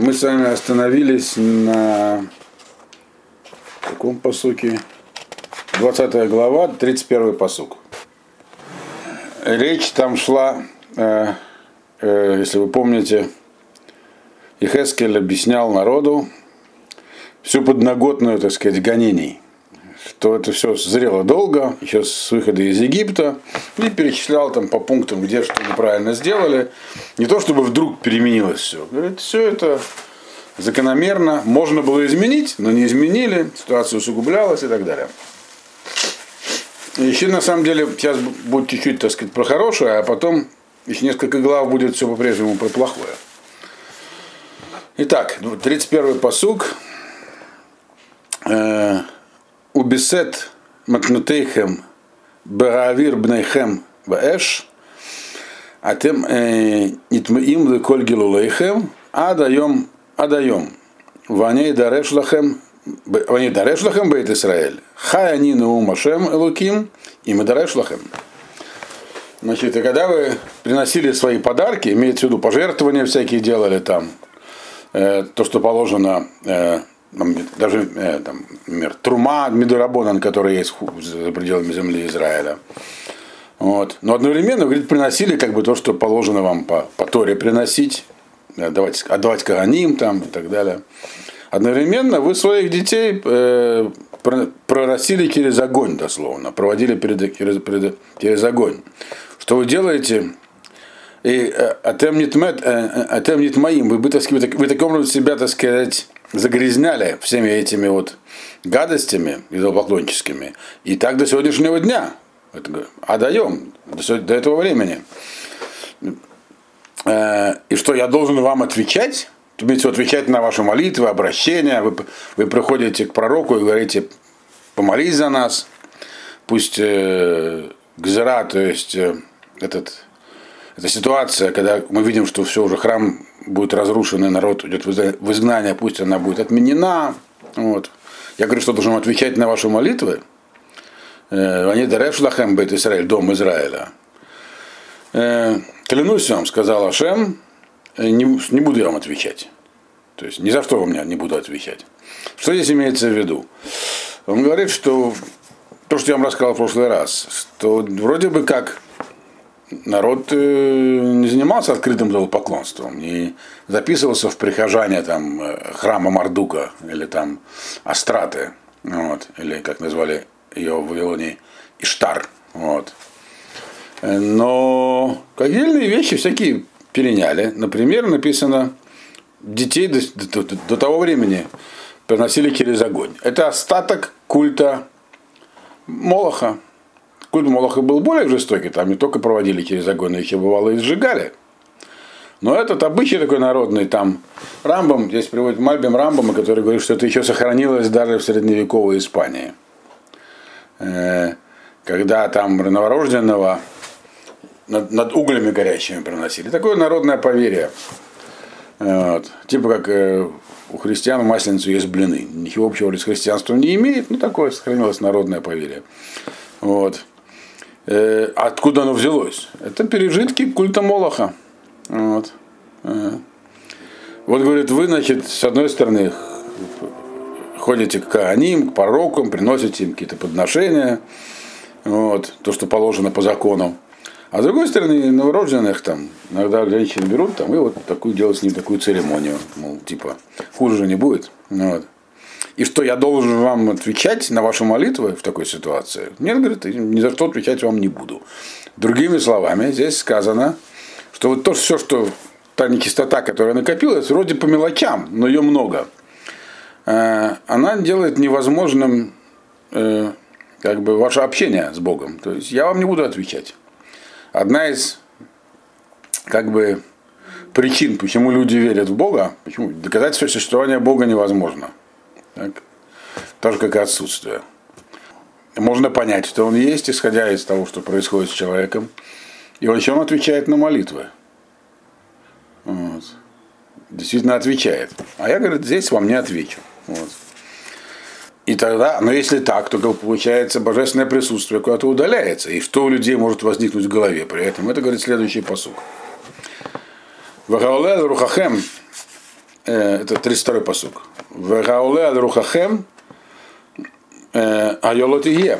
Мы с вами остановились на каком посуке? 20 глава, 31 посук. Речь там шла, э, э, если вы помните, Ихескель объяснял народу всю подноготную, так сказать, гонений, что это все зрело долго, еще с выхода из Египта, и перечислял там по пунктам, где что неправильно сделали. Не то, чтобы вдруг переменилось все. Говорит, все это закономерно, можно было изменить, но не изменили, ситуация усугублялась и так далее. Еще на самом деле сейчас будет чуть-чуть, так сказать, про хорошее, а потом еще несколько глав будет все по-прежнему про плохое. Итак, 31-й посуг. Убисет макнутейхем баравир бнейхем баэш, а тем нитмаим леколь гилулейхем, а даем, а даем. Ваней дареш лахем, ваней дареш лахем бейт Исраэль. Хай они наум Ашем элуким, и мы дареш лахем. Значит, и когда вы приносили свои подарки, имеется в виду пожертвования всякие делали там, э, то, что положено э, даже, э, там, например, Трума Медорабонан, который есть за пределами земли Израиля. Вот. Но одновременно, говорит, приносили как бы то, что положено вам по, по Торе приносить, э, давать, отдавать Каганим там и так далее. Одновременно вы своих детей э, проросили через огонь, дословно, проводили перед, через, перед, через огонь. Что вы делаете? И э, атем нит моим, вы, вы, вы таким образом себя, так сказать, загрязняли всеми этими вот гадостями идолопоклонческими. И так до сегодняшнего дня. Отдаем до, до этого времени. Э, и что я должен вам отвечать? Имеете отвечать на ваши молитвы, обращения. Вы, вы приходите к пророку и говорите, помолись за нас. Пусть э, Гзера, то есть э, этот, эта ситуация, когда мы видим, что все уже храм будет разрушен, народ идет в изгнание, пусть она будет отменена. Вот. Я говорю, что должен отвечать на ваши молитвы. Э, они дареш лахем бет Израиль, дом Израиля. Э, клянусь вам, сказал Ашем, э, не, не буду я вам отвечать. То есть ни за что вам не буду отвечать. Что здесь имеется в виду? Он говорит, что то, что я вам рассказал в прошлый раз, что вроде бы как народ э, не занимался открытым идолопоклонством, не записывался в прихожане там, э, храма Мардука или там Астраты, вот, или как назвали ее в Вавилонии, Иштар. Вот. Но отдельные вещи всякие переняли. Например, написано, детей до, до, до того времени приносили через огонь. Это остаток культа Молоха. Культ Молоха был более жестокий, там не только проводили через огонь, но еще бывало и сжигали. Но этот обычай такой народный, там Рамбом, здесь приводит Мальбим Рамбома, который говорит, что это еще сохранилось даже в средневековой Испании. Э, когда там новорожденного над, над углями горящими приносили. Такое народное поверье. Вот. Типа как э, у христиан в Масленицу есть блины. Ничего общего с христианством не имеет, но такое сохранилось народное поверье. Вот. Э, откуда оно взялось? Это пережитки культа Молоха. Вот. Э. Вот, говорит, вы, значит, с одной стороны, ходите к Кааним, к порокам, приносите им какие-то подношения, вот, то, что положено по закону. А с другой стороны, новорожденных там, иногда женщин берут там, и вот такую делают с ним такую церемонию. Мол, типа, хуже же не будет. Вот. И что я должен вам отвечать на ваши молитвы в такой ситуации? Нет, говорит, ни за что отвечать вам не буду. Другими словами, здесь сказано, что вот то все, что та нечистота, которая накопилась, вроде по мелочам, но ее много. Э, она делает невозможным э, как бы ваше общение с Богом. То есть я вам не буду отвечать. Одна из как бы причин, почему люди верят в Бога, почему доказать существование Бога невозможно. Так? Тоже как и отсутствие. Можно понять, что он есть, исходя из того, что происходит с человеком. И еще он отвечает на молитвы. Вот. Действительно отвечает. А я, говорю, здесь вам не отвечу. Вот. И тогда, но если так, то получается божественное присутствие куда-то удаляется. И что у людей может возникнуть в голове при этом? Это говорит следующий посук. Вагаулел Рухахем это 32-й посук. Вегауле аль рухахем айолотие.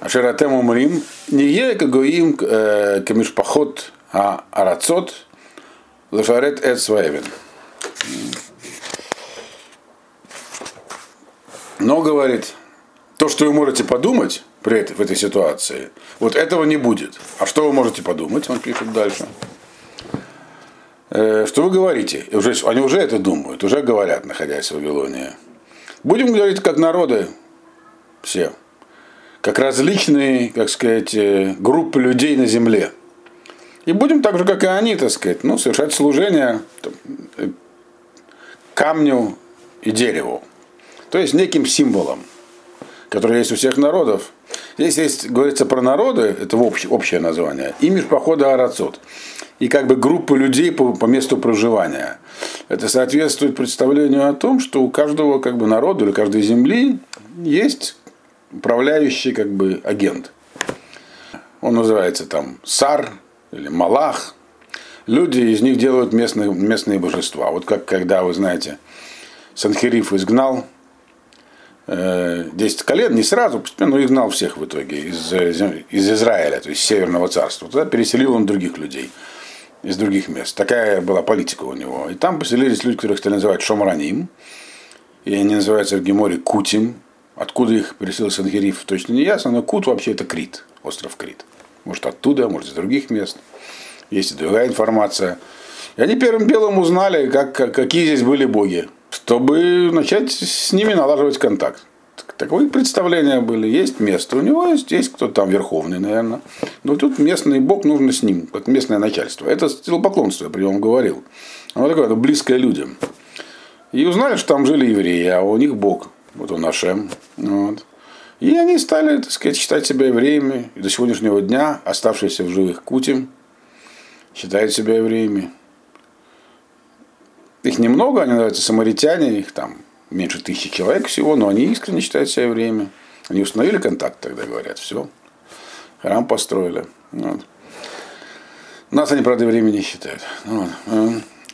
Ашератем умрим, не е кагоим камишпахот а арацот лашарет эт сваевен. Но, говорит, то, что вы можете подумать при этой, в этой ситуации, вот этого не будет. А что вы можете подумать, он пишет дальше. Э, что вы говорите? Уже, они уже это думают, уже говорят, находясь в Вавилонии. Будем говорить как народы все, как различные, как сказать, э, группы людей на земле. И будем так же, как и они, так сказать, ну, совершать служение э, камню и дереву. То есть неким символом, который есть у всех народов. Здесь есть, говорится про народы, это общее, общее название, и межпохода Арацот. И как бы группы людей по, по месту проживания. Это соответствует представлению о том, что у каждого как бы народа или каждой земли есть управляющий как бы агент. Он называется там Сар или Малах. Люди из них делают местные, местные божества. Вот как когда, вы знаете, Санхериф изгнал 10 колен, не сразу, постепенно, но изгнал всех в итоге из, из Израиля, то есть Северного царства. Туда переселил он других людей из других мест. Такая была политика у него. И там поселились люди, которых стали называть Шомраним. И они называются в Геморе Кутим. Откуда их переселил Сангериф, точно не ясно, но Кут вообще это Крит, остров Крит. Может оттуда, может из других мест. Есть и другая информация. И они первым делом узнали, как, какие здесь были боги чтобы начать с ними налаживать контакт. Таковые представления были. Есть место у него, есть, есть кто-то там верховный, наверное. Но тут местный бог нужно с ним, как местное начальство. Это поклонство, я при нем говорил. Оно такое, оно близкое людям. И узнали, что там жили евреи, а у них бог. Вот он Ашем. Вот. И они стали, так сказать, считать себя евреями. И до сегодняшнего дня, оставшиеся в живых Кутим, считают себя евреями. Их немного, они называются самаритяне, их там меньше тысячи человек всего, но они искренне считают себя время. Они установили контакт, тогда говорят, все. Храм построили. Вот. Нас они, правда, времени считают. Вот.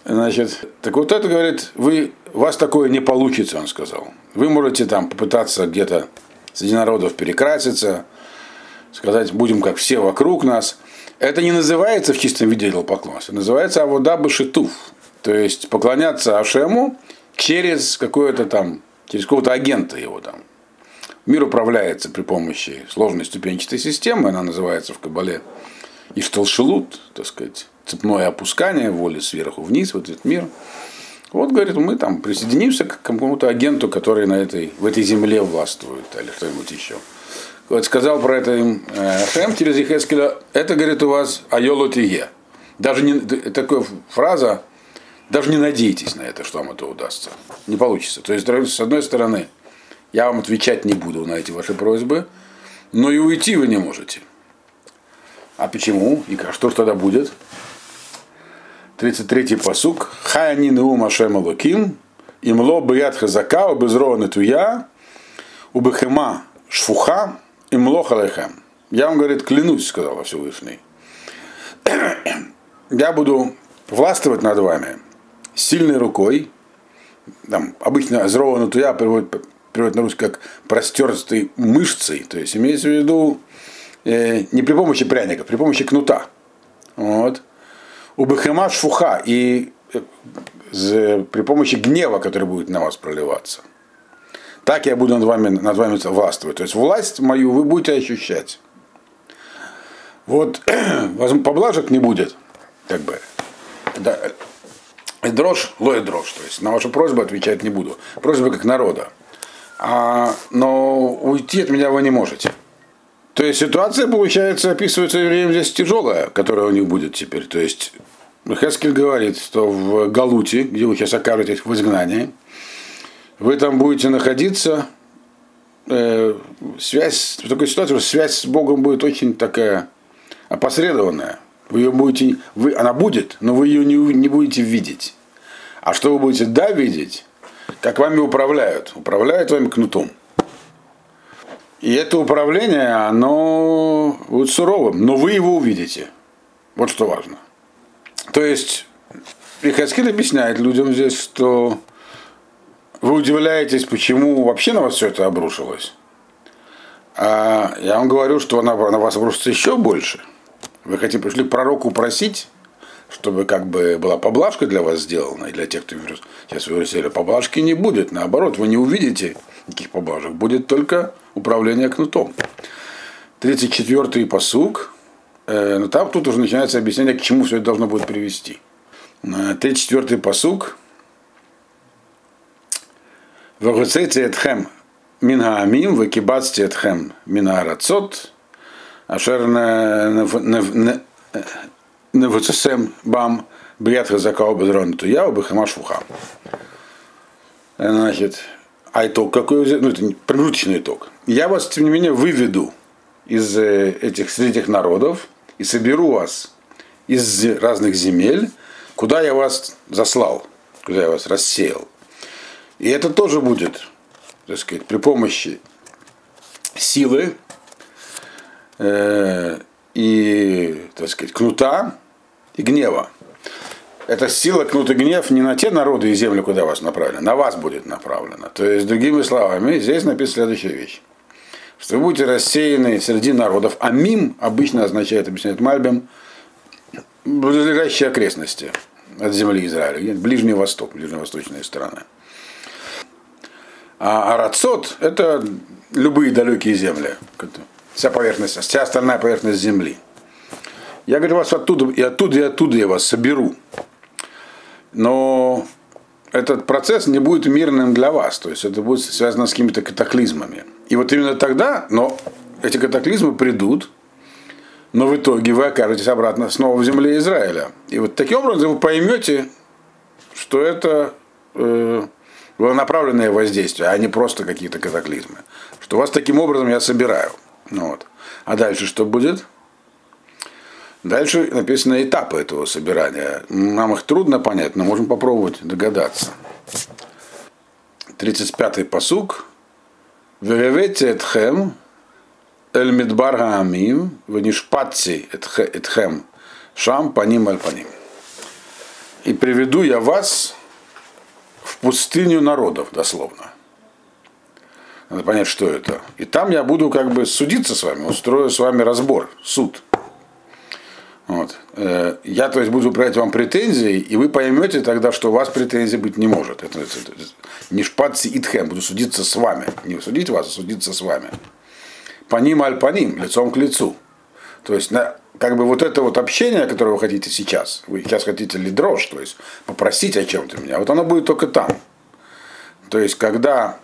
Значит, так вот это говорит, вы, вас такое не получится, он сказал. Вы можете там попытаться где-то среди народов перекраситься, сказать, будем как все вокруг нас. Это не называется в чистом виде идолопоклонство, называется авода башитуф. То есть поклоняться Ашему через какое-то там, через какого-то агента его там. Мир управляется при помощи сложной ступенчатой системы, она называется в Кабале Ишталшилут, так сказать, цепное опускание воли сверху вниз в этот мир. Вот, говорит, мы там присоединимся к какому-то агенту, который на этой, в этой земле властвует, или что-нибудь еще. Вот сказал про это им э, Хэм через Ихескеля, это, говорит, у вас Айолотие. Даже не, такая фраза, даже не надейтесь на это, что вам это удастся. Не получится. То есть, с одной стороны, я вам отвечать не буду на эти ваши просьбы, но и уйти вы не можете. А почему? И что же тогда будет? 33-й посук. Хаяни неум Ашем Алуким, имло бияд хазака, убезрованы туя, убехема шфуха, имло халехем. Я вам, говорит, клянусь, сказал Всевышний. Я буду властвовать над вами сильной рукой, там, обычно зрова туя переводит, переводит на русский как простертой мышцей, то есть имеется в виду э, не при помощи пряника, при помощи кнута. Вот. У Бехема шфуха и э, при помощи гнева, который будет на вас проливаться. Так я буду над вами, над вами властвовать. То есть власть мою вы будете ощущать. Вот поблажек не будет, как бы. Да, дрожь, лоя дрожь, то есть на вашу просьбу отвечать не буду. Просьба как народа. А, но уйти от меня вы не можете. То есть ситуация, получается, описывается время здесь тяжелая, которая у них будет теперь. То есть Хескель говорит, что в Галуте, где вы сейчас окажетесь в изгнании, вы там будете находиться, э, связь, в такой ситуации, связь с Богом будет очень такая опосредованная. Вы ее будете, вы, она будет, но вы ее не, не будете видеть. А что вы будете да видеть, как вами управляют. Управляют вами кнутом. И это управление, оно будет суровым, но вы его увидите. Вот что важно. То есть, Ихаскель объясняет людям здесь, что вы удивляетесь, почему вообще на вас все это обрушилось. А я вам говорю, что на, на вас обрушится еще больше. Вы хотите пришли к пророку просить, чтобы как бы была поблажка для вас сделана, и для тех, кто сейчас в Иерусалиме. Поблажки не будет, наоборот, вы не увидите никаких поблажек. Будет только управление кнутом. 34-й посуг. Э, но там тут уже начинается объяснение, к чему все это должно будет привести. 34-й посуг. Вагуцете этхем мин хаамим, вакибацте этхем мин арацот, ашер невуцесем бам брият хазакау безрон туяу бахамаш вухам. Значит, а итог какой? Ну, это промежуточный итог. Я вас, тем не менее, выведу из этих, среди этих народов и соберу вас из разных земель, куда я вас заслал, куда я вас рассеял. И это тоже будет, так сказать, при помощи силы э, и, так сказать, кнута и гнева. Эта сила, кнут и гнев не на те народы и земли, куда вас направлено, на вас будет направлено. То есть, другими словами, здесь написана следующая вещь. Что вы будете рассеяны среди народов, а мим обычно означает, объясняет Мальбим, близлежащие окрестности от земли Израиля, Ближний Восток, ближневосточные страны. А Арацот – это любые далекие земли, вся поверхность, вся остальная поверхность земли. Я говорю, вас оттуда, и оттуда, и оттуда я вас соберу. Но этот процесс не будет мирным для вас, то есть это будет связано с какими-то катаклизмами. И вот именно тогда, но эти катаклизмы придут, но в итоге вы окажетесь обратно снова в земле Израиля. И вот таким образом вы поймете, что это э, направленное воздействие, а не просто какие-то катаклизмы. Что вас таким образом я собираю. Ну, вот. А дальше что будет? Дальше написаны этапы этого собирания. Нам их трудно понять, но можем попробовать догадаться. 35-й посук. Вевевете этхем эль мидбар хаамим венишпатси этхем шам паним аль паним. И приведу я вас в пустыню народов, дословно. Надо понять, что это. И там я буду как бы судиться с вами, устрою с вами разбор, суд. Вот. Э, я, то есть, буду брать вам претензии, и вы поймете тогда, что у вас претензий быть не может. Это, это, это не шпатси итхем, буду судиться с вами. Не судить вас, а судиться с вами. По ним аль по ним, лицом к лицу. То есть, на, как бы вот это вот общение, которое вы хотите сейчас, вы сейчас хотите ли дрожь, то есть попросить о чем-то меня, вот оно будет только там. То есть, когда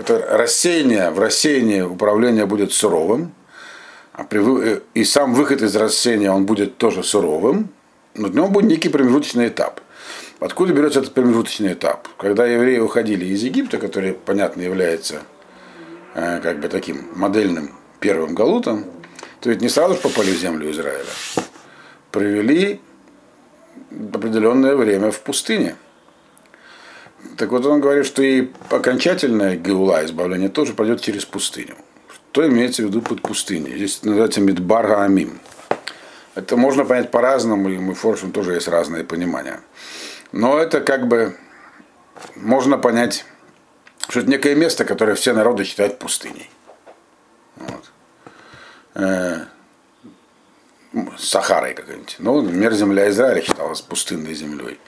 это рассеяние, в рассеянии управление будет суровым, а при, и сам выход из рассеяния он будет тоже суровым, но в нем будет некий промежуточный этап. Откуда берется этот промежуточный этап? Когда евреи уходили из Египта, который, понятно, является э, как бы таким модельным первым галутом, то ведь не сразу же попали в землю Израиля. Провели определенное время в пустыне. Так вот он говорит, что и окончательное геула, избавление, тоже пройдет через пустыню. Что имеется в виду под пустыней? Здесь называется Мидбар Амим. Это можно понять по-разному, и мы Форшем тоже есть разные понимания. Но это как бы можно понять, что это некое место, которое все народы считают пустыней. Вот. Э, Сахарой какой-нибудь. Ну, мир земля Израиля считалась пустынной землей.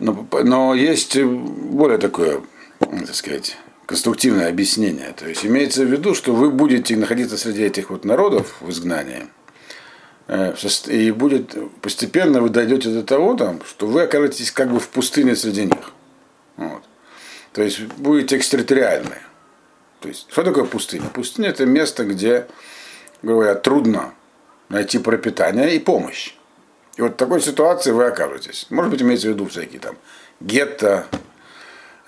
Но, но есть более такое, так сказать, конструктивное объяснение. То есть имеется в виду, что вы будете находиться среди этих вот народов в изгнании, э, и будет постепенно вы дойдете до того, там, что вы окажетесь как бы в пустыне среди них. Вот. То есть будете экстерриториальны. То есть, что такое пустыня? Пустыня это место, где, говоря, трудно найти пропитание и помощь. И вот в такой ситуации вы окажетесь. Может быть, имеется в виду всякие там гетто,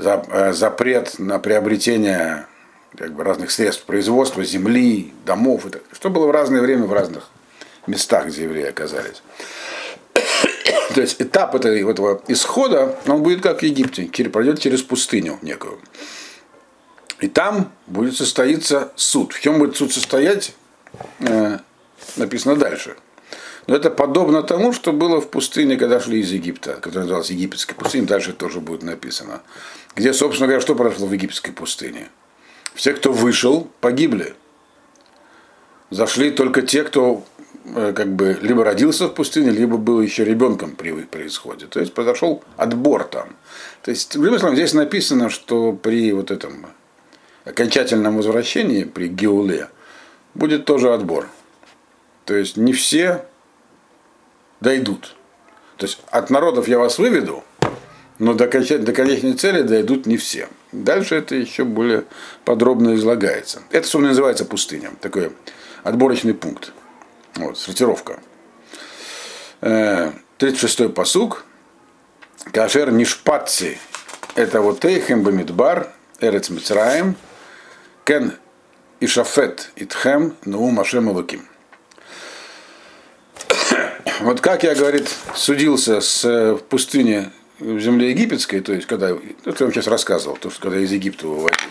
Э, запрет на приобретение как бы, разных средств производства, земли, домов, что было в разное время в разных местах, где евреи оказались. То есть этап этого, этого исхода, он будет как в Египте, пройдет через пустыню некую. И там будет состоиться суд. В чем будет суд состоять, э, написано дальше. Но это подобно тому, что было в пустыне, когда шли из Египта, которая называлась египетской пустыней, дальше тоже будет написано. Где, собственно говоря, что произошло в египетской пустыне? Все, кто вышел, погибли. Зашли только те, кто э, как бы либо родился в пустыне, либо был еще ребенком при происходе. То есть произошел отбор там. То есть, в смысле, здесь написано, что при вот этом окончательном возвращении, при Геуле, будет тоже отбор. То есть не все дойдут. То есть от народов я вас выведу, но до, до конечной цели дойдут не все. Дальше это еще более подробно излагается. Это, собственно, называется пустыня. Такой отборочный пункт. Вот, сортировка. 36-й э, посуг. Кашер нишпатци. Это вот Тейхем Бамидбар, Эрец Мицраем, Кен Ишафет Итхем Наум Ашем Алуким. Вот как я, говорит, судился с э, в пустыне в земле египетской, то есть когда, это я вам сейчас рассказывал, то, что когда из Египта выводил.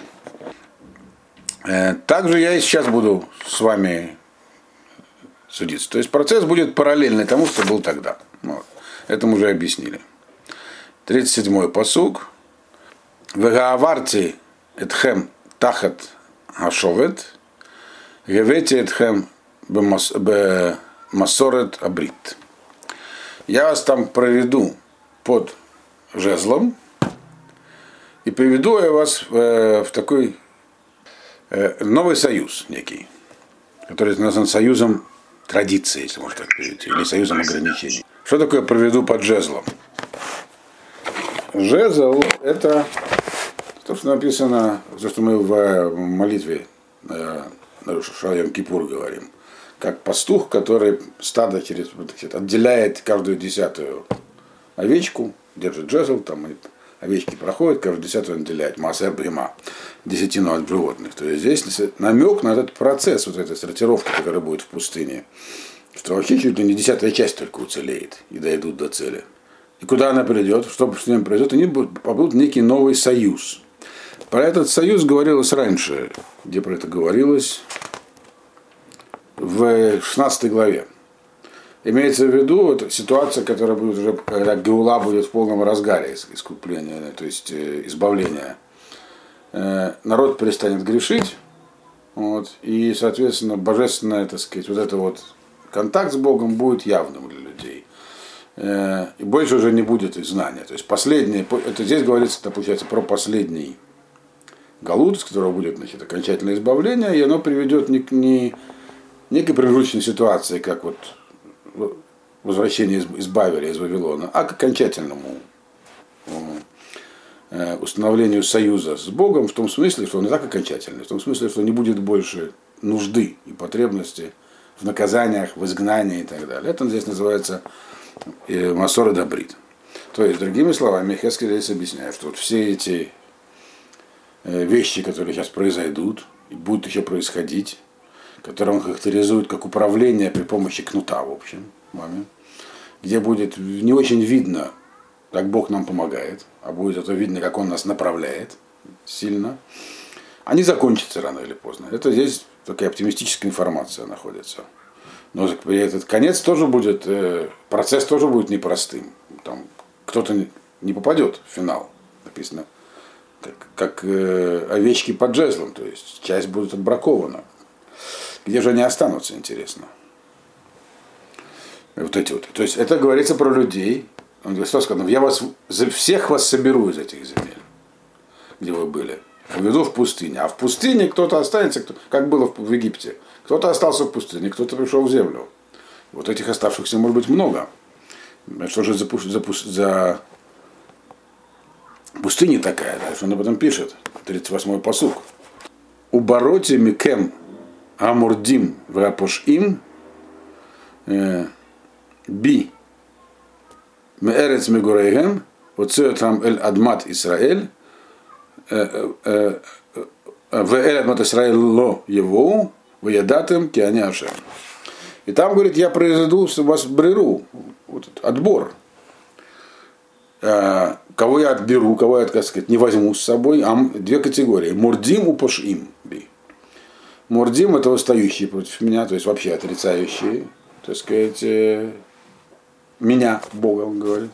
Э, также я и сейчас буду с вами судиться. То есть процесс будет параллельный тому, что был тогда. Вот. Это мы уже объяснили. 37-й посуг. Вегааварти этхем тахат ашовет. Гевети этхем бемасорет абрит. Я вас там проведу под жезлом и приведу я вас э, в такой э, новый союз некий, который назван союзом традиции, если можно так перевести, или союзом ограничений. Что такое проведу под жезлом? Жезл – это то, что написано, то, что мы в молитве э, на Шайом Кипур говорим. Как пастух, который стадо через, отделяет каждую десятую овечку, держит жезл, там овечки проходят, каждую десятую он отделяет, массер брима, десятину от животных. То есть здесь намек на этот процесс, вот этой сортировки, которая будет в пустыне, что вообще чуть ли не десятая часть только уцелеет и дойдут до цели. И куда она придет, что с ним произойдет, они попадут в некий новый союз. Про этот союз говорилось раньше, где про это говорилось, в 16 главе. Имеется в виду вот, ситуация, которая будет уже, когда Геула будет в полном разгаре искупления, то есть э, избавления. Э, народ перестанет грешить, вот, и, соответственно, божественное, так сказать, вот это вот контакт с Богом будет явным для людей. Э, и больше уже не будет их знания. То есть последнее, это здесь говорится, это получается про последний галут, с которого будет значит, окончательное избавление, и оно приведет не к не, некой промежуточной ситуации, как вот возвращение из, из Бавера, из Вавилона, а к окончательному э, установлению союза с Богом в том смысле, что он не так окончательный, в том смысле, что не будет больше нужды и потребности в наказаниях, в изгнании и так далее. Это здесь называется э, Масора Добрит. То есть, другими словами, Хескель здесь объясняет, что вот все эти э, вещи, которые сейчас произойдут, и будут еще происходить, которые он характеризует как управление при помощи кнута, в общем, вами, где будет не очень видно, как Бог нам помогает, а будет это видно, как Он нас направляет сильно, они закончатся рано или поздно. Это здесь такая оптимистическая информация находится. Но этот конец тоже будет, э, процесс тоже будет непростым. Там кто-то не попадет в финал, написано, как, как э, овечки под жезлом, то есть часть будет отбракована. Где же они останутся, интересно? Вот эти вот. То есть это говорится про людей. Он говорит, что сказано, я вас, всех вас соберу из этих земель, где вы были. Поведу в пустыне. А в пустыне кто-то останется, кто, как было в Египте. Кто-то остался в пустыне, кто-то пришел в землю. Вот этих оставшихся может быть много. Что же за, за, за пустыня такая, да, что он об этом пишет, 38-й посук. У бороте микем амурдим врапошим э, би меэрец мегурейгем, там эль адмат Исраэль, э, э, в эль адмат Исраэль ло его, в ядатым киане ашем. И там, говорит, я произведу у вас бреру, вот отбор. Кого я отберу, кого я, так сказать, не возьму с собой, а две категории. Мурдим упашим. Би. Мурдим это восстающие против меня, то есть вообще отрицающие так сказать, э, меня, Бога, он говорит.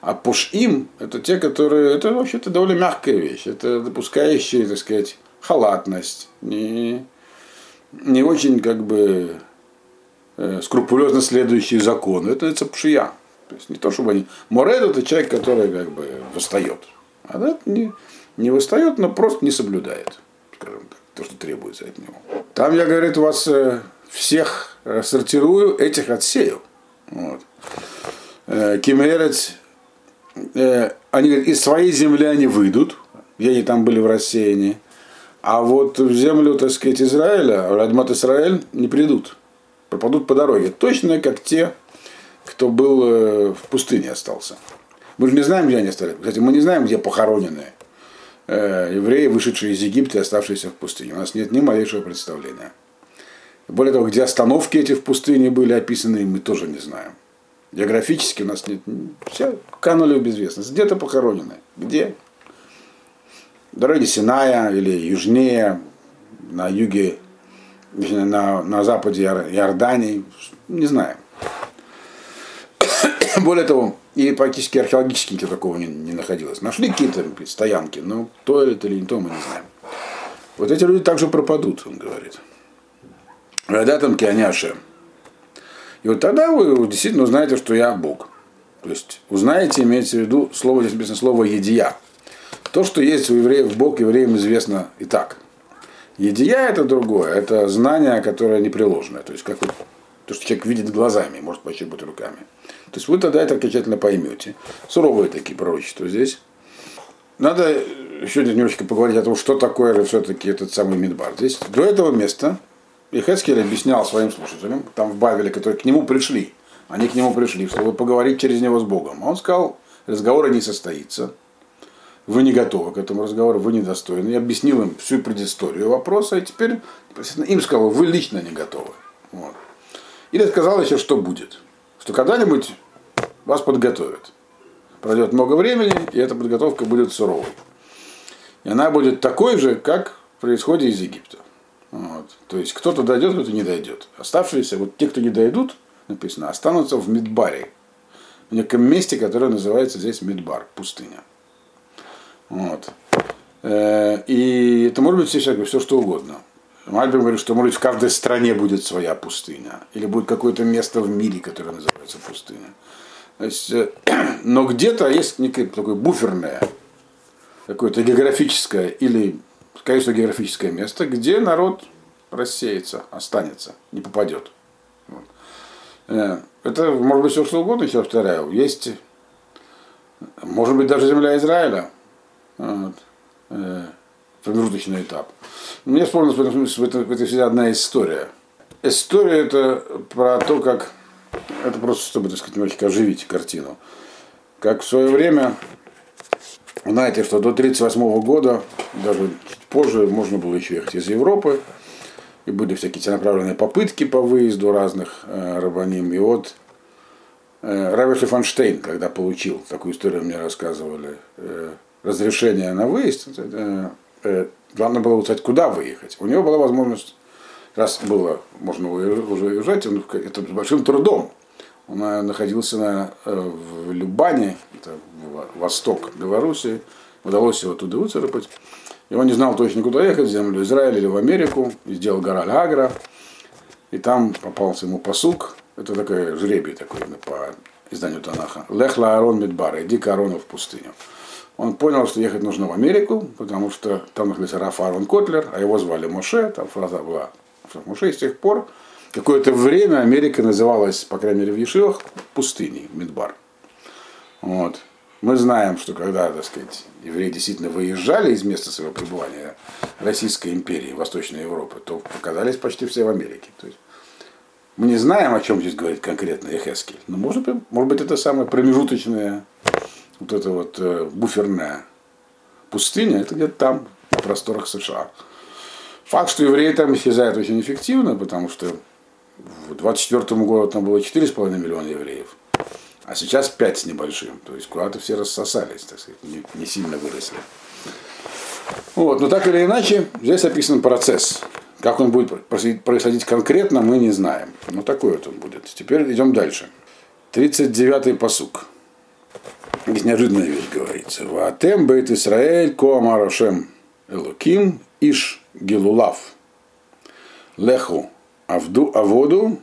А пушим – это те, которые, это вообще-то довольно мягкая вещь, это допускающие, так сказать, халатность, не, не очень как бы э, скрупулезно следующие законы. Это называется пшия. То есть не то, чтобы они... Моред – это человек, который как бы восстает. А это не, не восстает, но просто не соблюдает, то, что требуется от него. Там я, говорит, вас э, всех сортирую, этих отсею. Вот. Э, Кимерец, э, они говорят, из своей земли они выйдут, где они там были в рассеянии, а вот в землю, так сказать, Израиля, Радмат Израиль, не придут, пропадут по дороге. Точно как те, кто был в пустыне остался. Мы же не знаем, где они остались. Кстати, мы не знаем, где похоронены евреи, вышедшие из Египта и оставшиеся в пустыне. У нас нет ни малейшего представления. Более того, где остановки эти в пустыне были описаны, мы тоже не знаем. Географически у нас нет. Все канули в безвестность. Где-то похоронены. Где? Дороги Синая или южнее, на юге, на, на западе Иордании. Не знаем. Более того, и практически археологически ничего такого не, не находилось. Нашли какие-то стоянки, но то это или не то мы не знаем. Вот эти люди также пропадут, он говорит. Радатам Кианяше. И вот тогда вы действительно узнаете, что я Бог. То есть узнаете, имеется в виду слово, здесь написано слово едия. То, что есть у евреев Бог, евреям известно и так. Едия это другое, это знание, которое непреложное. То есть как вот, то, что человек видит глазами, может пощупать руками. То есть вы тогда это окончательно поймете. Суровые такие пророчества здесь. Надо еще немножечко поговорить о том, что такое же все-таки этот самый Мидбар. Здесь до этого места и Хескель объяснял своим слушателям, там в Бавеле, которые к нему пришли, они к нему пришли, чтобы поговорить через него с Богом. Он сказал, разговора не состоится, вы не готовы к этому разговору, вы недостойны. Я объяснил им всю предысторию вопроса, и теперь им сказал, вы лично не готовы. Вот. Или сказал еще, что будет. Что когда-нибудь вас подготовят. Пройдет много времени, и эта подготовка будет суровой. И она будет такой же, как происходит из Египта. Вот. То есть кто-то дойдет, кто-то не дойдет. Оставшиеся, вот те, кто не дойдут, написано, останутся в Мидбаре. В неком месте, которое называется здесь Мидбар, пустыня. Вот. Э, и это может быть все, все что угодно. Мальбим говорит, что может быть в каждой стране будет своя пустыня. Или будет какое-то место в мире, которое называется пустыня. То есть, э, но где-то есть некое такое буферное, какое-то географическое или конечно, географическое место, где народ рассеется, останется, не попадет. Вот. Э, это может быть все что угодно, еще повторяю. Есть, может быть, даже земля Израиля. Вот. Промежуточный этап. Мне вспомнилась в этом смысле, в этой, в этой одна история. История это про то, как это просто, чтобы, так сказать, немножечко оживить картину. Как в свое время, знаете, что до 1938 года, даже Позже можно было еще ехать из Европы, и были всякие целенаправленные попытки по выезду разных э, рабаним. И вот э, Равиш Фанштейн, когда получил, такую историю мне рассказывали, э, разрешение на выезд, э, э, главное было узнать, куда выехать. У него была возможность, раз было, можно уже уезжать, он, это с большим трудом. Он э, находился на, э, в Любане, это восток Беларуси, удалось его туда выцарапать. И он не знал точно, куда ехать, в землю Израиля или в Америку, и сделал Гораль Агра. И там попался ему посук. Это такой жребий такой по изданию Танаха. Лехла Аарон Медбара, иди к Аарону в пустыню. Он понял, что ехать нужно в Америку, потому что там находился Раф Аарон Котлер, а его звали Моше, там фраза была Моше, и с тех пор какое-то время Америка называлась, по крайней мере в Ешивах, пустыней, Медбар. Вот. Мы знаем, что когда, так сказать, евреи действительно выезжали из места своего пребывания Российской империи, Восточной Европы, то показались почти все в Америке. То есть мы не знаем, о чем здесь говорит конкретно Эхескель, но может быть, может быть это самая промежуточная, вот эта вот э, буферная пустыня, это где-то там, на просторах США. Факт, что евреи там исчезают очень эффективно, потому что в 24 году там было 4,5 миллиона евреев. А сейчас 5 с небольшим. То есть куда-то все рассосались, так сказать, не, не сильно выросли. Вот, но так или иначе, здесь описан процесс. Как он будет происходить конкретно, мы не знаем. Но такой вот он будет. Теперь идем дальше. 39-й посук. Здесь неожиданная вещь говорится. Ватем бейт Исраэль коамарошем элоким иш гелулав леху авду аводу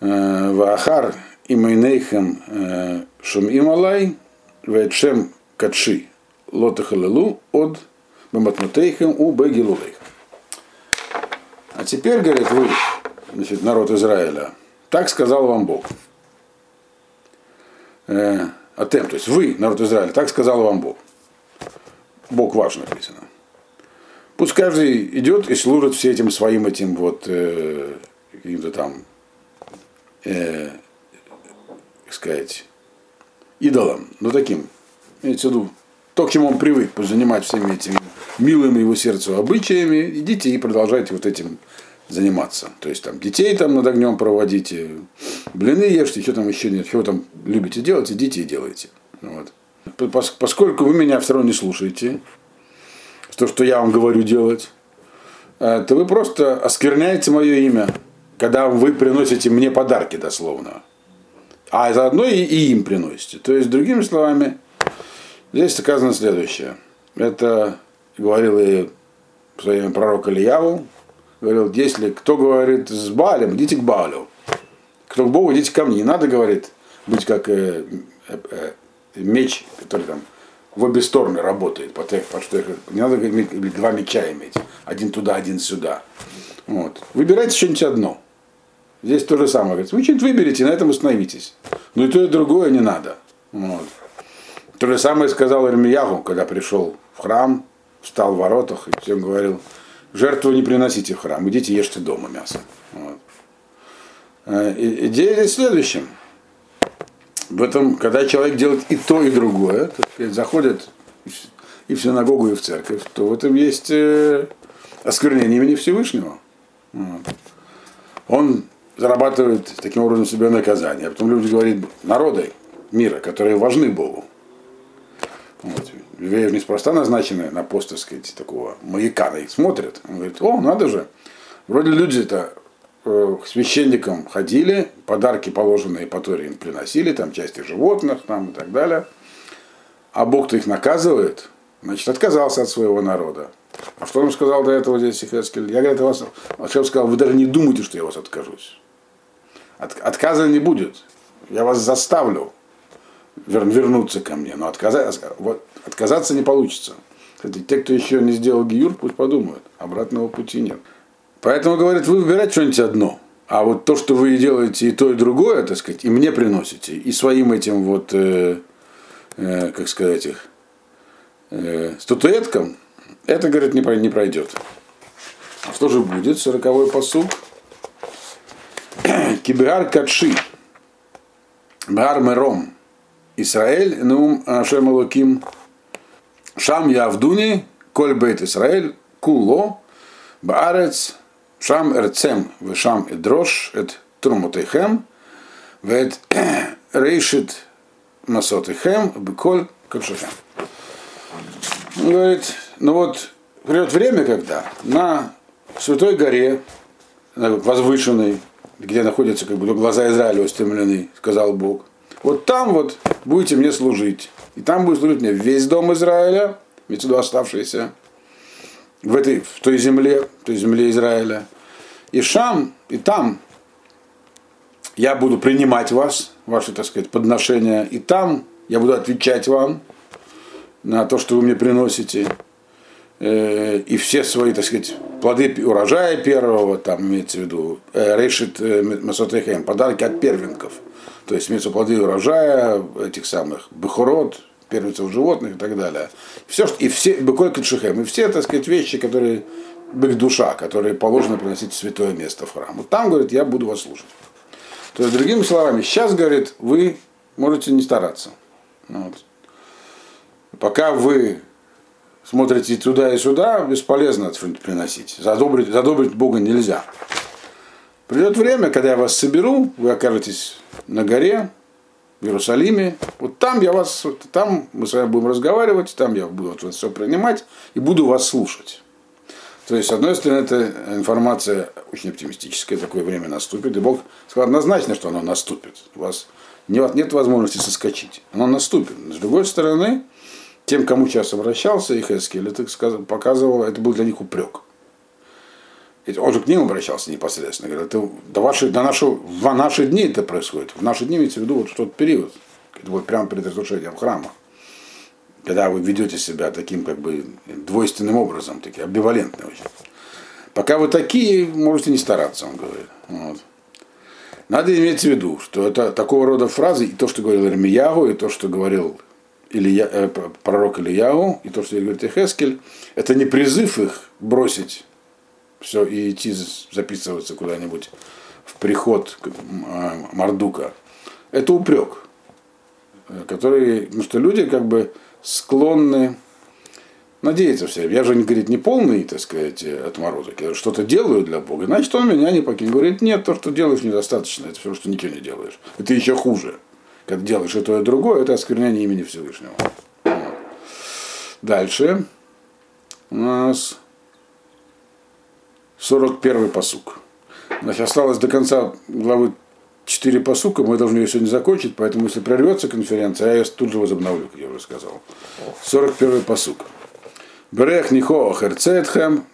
э, ваахар имейнейхем э, шум ималай вэчем кадши лотахалелу от баматмутейхем у бегилулейхем. А теперь, говорит, вы, значит, народ Израиля, так сказал вам Бог. Атем, то есть вы, народ Израиля, так сказал вам Бог. Бог ваш написано. Пусть каждый идет и служит все этим своим этим вот э, каким-то там, э, как сказать, идолом, ну таким, имеется в виду, то, к чему он привык, занимать всеми этими милыми его сердцу обычаями, идите и продолжайте вот этим заниматься. То есть там детей там над огнем проводите, блины ешьте, что там еще нет, вы там любите делать, идите и делайте. Вот. Поскольку вы меня все равно не слушаете, то, что я вам говорю делать, э, то вы просто оскверняете мое имя, когда вы приносите мне подарки дословно. А заодно и, и им приносите. То есть, другими словами, здесь сказано следующее. Это говорил и в свое время пророк Ильяву, говорил, если кто говорит с Балем, идите к Балю. Кто к Богу, идите ко мне. Не надо, говорит, быть как э, э, э, меч, который там в обе стороны работает. По, по что не надо два меча иметь. Один туда, один сюда. Вот. Выбирайте что-нибудь одно. Здесь то же самое. Говорит, вы что-нибудь выберите, на этом остановитесь. Но и то, и другое не надо. Вот. То же самое сказал Ирмиягу, когда пришел в храм, встал в воротах и всем говорил, жертву не приносите в храм, идите ешьте дома мясо. Вот. Э, идея здесь в следующем в этом, когда человек делает и то, и другое, так сказать, заходит и в синагогу, и в церковь, то в этом есть э, осквернение имени Всевышнего. Он зарабатывает таким образом себе наказание. А потом люди говорят, народы мира, которые важны Богу. Вот. Евреев неспроста назначены на пост, так сказать, такого маяка, на их смотрят. Он говорит, о, надо же, вроде люди-то Э, к священникам ходили, подарки, положенные по Торе, им приносили, там части животных там, и так далее. А Бог-то их наказывает, значит, отказался от своего народа. А что он сказал до этого здесь Сихескель? Я, говорю, вас, Ашем сказал, вы даже не думайте, что я вас откажусь. От, отказа не будет. Я вас заставлю вернуться ко мне. Но отказаться, вот, отказаться не получится. Кстати, те, кто еще не сделал гиюр, пусть подумают. Обратного пути нет. Поэтому, говорит, вы выбирайте что-нибудь одно. А вот то, что вы делаете и то, и другое, так сказать, и мне приносите, и своим этим вот, э, э, как сказать их, э, статуэткам, это, говорит, не, не пройдет. А что же будет? Сороковой посуг. Кибиар Кадши. Бар Мером. Исраэль, Нум Ашем Луким. Шам Явдуни, Коль Бейт Исраэль, Куло, Баарец, Шам эрцем вешам эдрош эт трумутейхем вет рейшит масотейхем беколь капшахем. Он говорит, ну вот придет время, когда на Святой горе, возвышенной, где находятся как бы глаза Израиля устремлены, сказал Бог, вот там вот будете мне служить. И там будет служить мне весь дом Израиля, ведь сюда оставшийся, в, этой, в той земле, в той земле Израиля. И Шам, и там я буду принимать вас, ваши, так сказать, подношения, и там я буду отвечать вам на то, что вы мне приносите. Э, и все свои, так сказать, плоды урожая первого, там имеется в виду, э, решит э, Масотехем, подарки от первенков. То есть имеются плоды урожая этих самых бахурот, первенцев животных и так далее. Все, и все, быкой кадшихем, и все, так сказать, вещи, которые бык душа, которые положено приносить в святое место в храм. Вот там, говорит, я буду вас слушать. То есть, другими словами, сейчас, говорит, вы можете не стараться. Вот. Пока вы смотрите туда и сюда, бесполезно что-нибудь приносить. Задобрить, задобрить Бога нельзя. Придет время, когда я вас соберу, вы окажетесь на горе, в Иерусалиме. Вот там я вас, там мы с вами будем разговаривать, там я буду вас все принимать и буду вас слушать. То есть, с одной стороны, эта информация очень оптимистическая, такое время наступит, и Бог сказал однозначно, что оно наступит. У вас нет возможности соскочить. Оно наступит. С другой стороны, тем, кому сейчас обращался и Хескель, это показывало, это был для них упрек. Он же к ним обращался непосредственно. Говорит, это до, ваши, до нашего, в наши дни это происходит. В наши дни имеется в виду вот тот период. Вот прямо перед разрушением храма когда вы ведете себя таким как бы двойственным образом, такие амбивалентные очень. Пока вы такие, можете не стараться, он говорит. Вот. Надо иметь в виду, что это такого рода фразы, и то, что говорил Ирмиягу, и то, что говорил Илья, э, пророк Ильяу, и то, что говорит Ихескель, это не призыв их бросить все и идти записываться куда-нибудь в приход э, Мардука. Это упрек, э, который, потому что люди как бы склонны надеяться все. Я же, не говорит, не полный, так сказать, отморозок. Я что-то делаю для Бога. Значит, он меня не покинет. Говорит, нет, то, что делаешь, недостаточно. Это все, что ничего не делаешь. Это еще хуже. Когда делаешь и то, и другое, это осквернение имени Всевышнего. Дальше у нас 41 посук. Значит, осталось до конца главы четыре посука, мы должны ее сегодня закончить, поэтому если прервется конференция, я ее тут же возобновлю, как я уже сказал. 41 посук. Берех нихо херцетхем,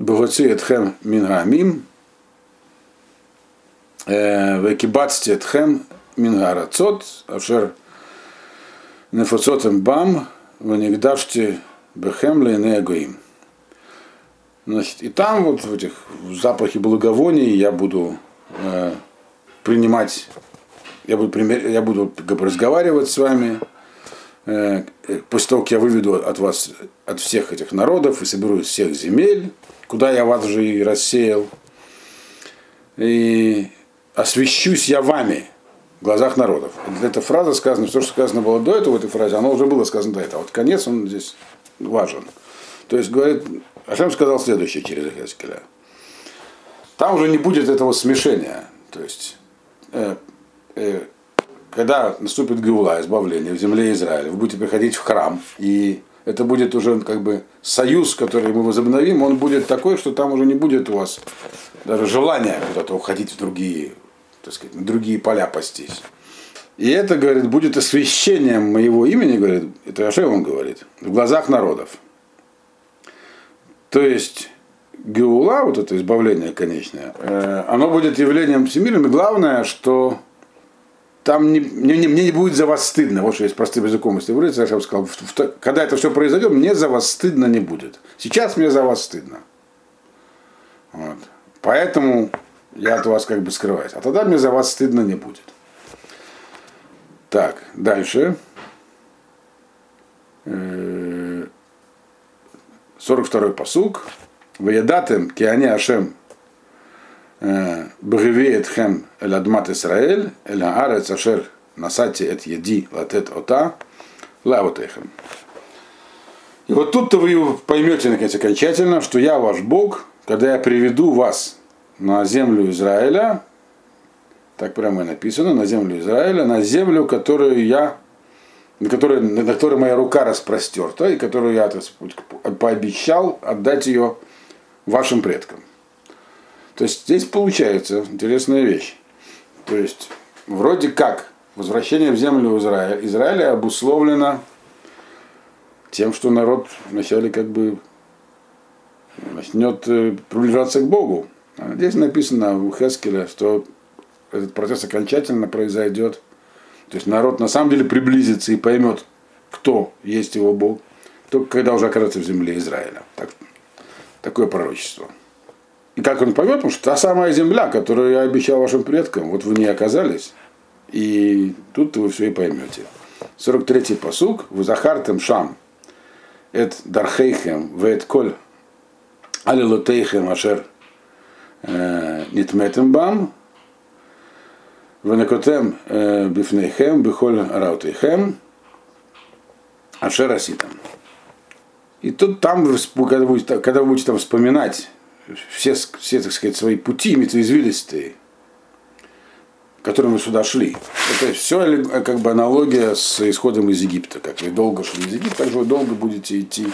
богоциетхем мингамим, э, векибацтетхем мингарацот, ашер нефоцотем бам, ванигдаште бехем ленегоим. Значит, и там вот в этих запахе благовоний я буду э, принимать, я буду, я буду разговаривать с вами, э, после того, как я выведу от вас, от всех этих народов и соберу из всех земель, куда я вас уже и рассеял, и освящусь я вами в глазах народов. Эта фраза сказана, все, что сказано было до этого в этой фразе, оно уже было сказано до этого. Вот конец, он здесь важен. То есть, говорит, Ашем сказал следующее через Эхескеля. Там уже не будет этого смешения. То есть, Э, э, когда наступит Геула, избавление в земле Израиля, вы будете приходить в храм, и это будет уже как бы союз, который мы возобновим, он будет такой, что там уже не будет у вас даже желания куда-то уходить в другие, так сказать, на другие поля пастись. И это, говорит, будет освящением моего имени, говорит, это Ашем он говорит, в глазах народов. То есть Геула, вот это избавление конечное, э, оно будет явлением всемирным. И главное, что там не, мне, мне не будет за вас стыдно. Вот что есть простым языком, если выразиться, я бы сказал, когда это все произойдет, мне за вас стыдно не будет. Сейчас мне за вас стыдно. Вот. Поэтому я от вас как бы скрываюсь. А тогда мне за вас стыдно не будет. Так, дальше. 42-й э, посуг. Ваядатем киане Ашем бгевеет хем эль адмат Исраэль, эль аарец ашер насати эт еди латет ота лавотехем. И вот тут-то вы поймете, наконец, окончательно, что я ваш Бог, когда я приведу вас на землю Израиля, так прямо и написано, на землю Израиля, на землю, которую я, на которой, на которой моя рука распростерта, и которую я пообещал отдать ее вашим предкам. То есть здесь получается интересная вещь. То есть вроде как возвращение в землю Израиля, Израиля обусловлено тем, что народ вначале как бы начнет э, приближаться к Богу. А здесь написано у Хескеля, что этот процесс окончательно произойдет. То есть народ на самом деле приблизится и поймет, кто есть его Бог, только когда уже окажется в земле Израиля. Так, Такое пророчество. И как он поймет, потому что та самая земля, которую я обещал вашим предкам, вот вы не оказались, и тут вы все и поймете. 43-й посуг, в Захартем Шам, эт Дархейхем, вет Коль, Алилотейхем Ашер э, Нитметем Бам, Венекотем э, Бифнейхем, Бихоль Раутейхем, Ашер Аситам. И тут там, когда будете, когда будете там вспоминать все, все, так сказать, свои пути, извилистые, которым вы сюда шли. Это все как бы аналогия с исходом из Египта. Как вы долго шли из Египта, так же вы долго будете идти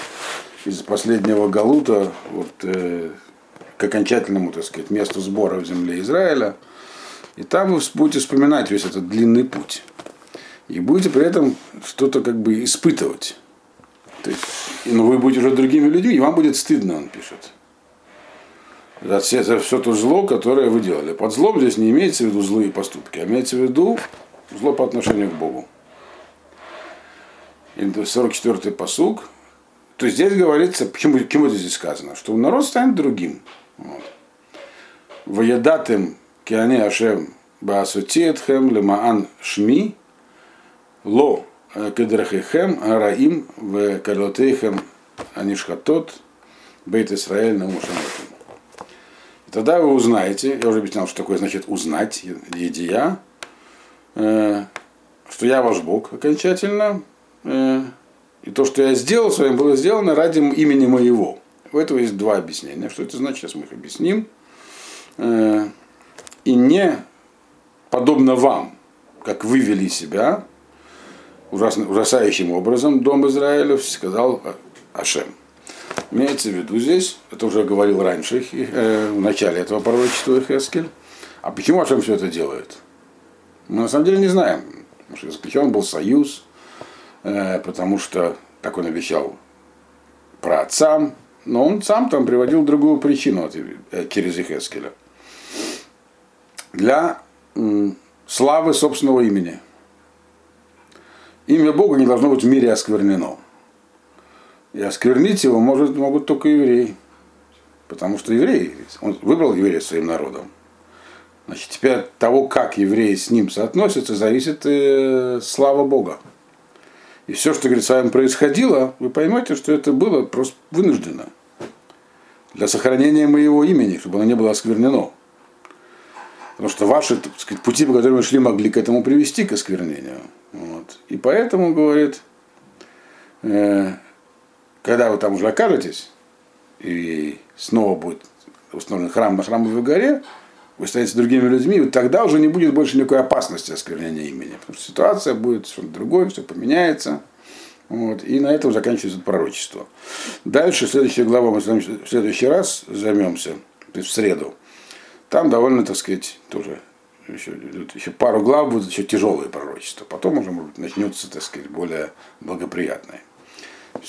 из последнего Галута вот, э, к окончательному, так сказать, месту сбора в земле Израиля. И там вы будете вспоминать весь этот длинный путь. И будете при этом что-то как бы испытывать. То есть, но ну, вы будете уже другими людьми, и вам будет стыдно, он пишет. За все, за все то зло, которое вы делали. Под злом здесь не имеется в виду злые поступки, а имеется в виду зло по отношению к Богу. И 44-й посуг. То есть здесь говорится, почему, почему это здесь сказано? Что народ станет другим. Вот. Воедатым киане ашем баасутиетхем лемаан шми ло кедрахихем араим в калотейхем анишхатот бейт Исраэль на И тогда вы узнаете, я уже объяснял, что такое значит узнать, едия, э, что я ваш Бог окончательно, э, и то, что я сделал с вами, было сделано ради имени моего. У этого есть два объяснения. Что это значит, сейчас мы их объясним. Э, и не подобно вам, как вы вели себя, ужасающим образом дом Израилев, сказал Ашем. Имеется в виду здесь, это уже говорил раньше, э, в начале этого пророчества Хескель. А почему Ашем все это делает? Мы на самом деле не знаем. Потому что заключен был союз, э, потому что так он обещал про отцам, но он сам там приводил другую причину э, через Ихескеля. Для славы собственного имени. Имя Бога не должно быть в мире осквернено. И осквернить его может, могут только евреи. Потому что евреи, он выбрал еврея своим народом. Значит, теперь от того, как евреи с ним соотносятся, зависит э, слава Бога. И все, что говорит, с вами происходило, вы поймете, что это было просто вынуждено. Для сохранения моего имени, чтобы оно не было осквернено. Потому что ваши так сказать, пути, по которым вы шли, могли к этому привести, к осквернению. Вот. И поэтому, говорит, э, когда вы там уже окажетесь, и снова будет установлен храм на храмовой горе, вы станете другими людьми, и тогда уже не будет больше никакой опасности осквернения имени. Потому что ситуация будет что-то другое, все поменяется. Вот, и на этом заканчивается пророчество. Дальше, следующая глава, мы в следующий раз займемся, то есть в среду. Там довольно, так сказать, тоже еще, еще пару глав будут еще тяжелые пророчества. Потом уже, может быть, начнется, так сказать, более благоприятное.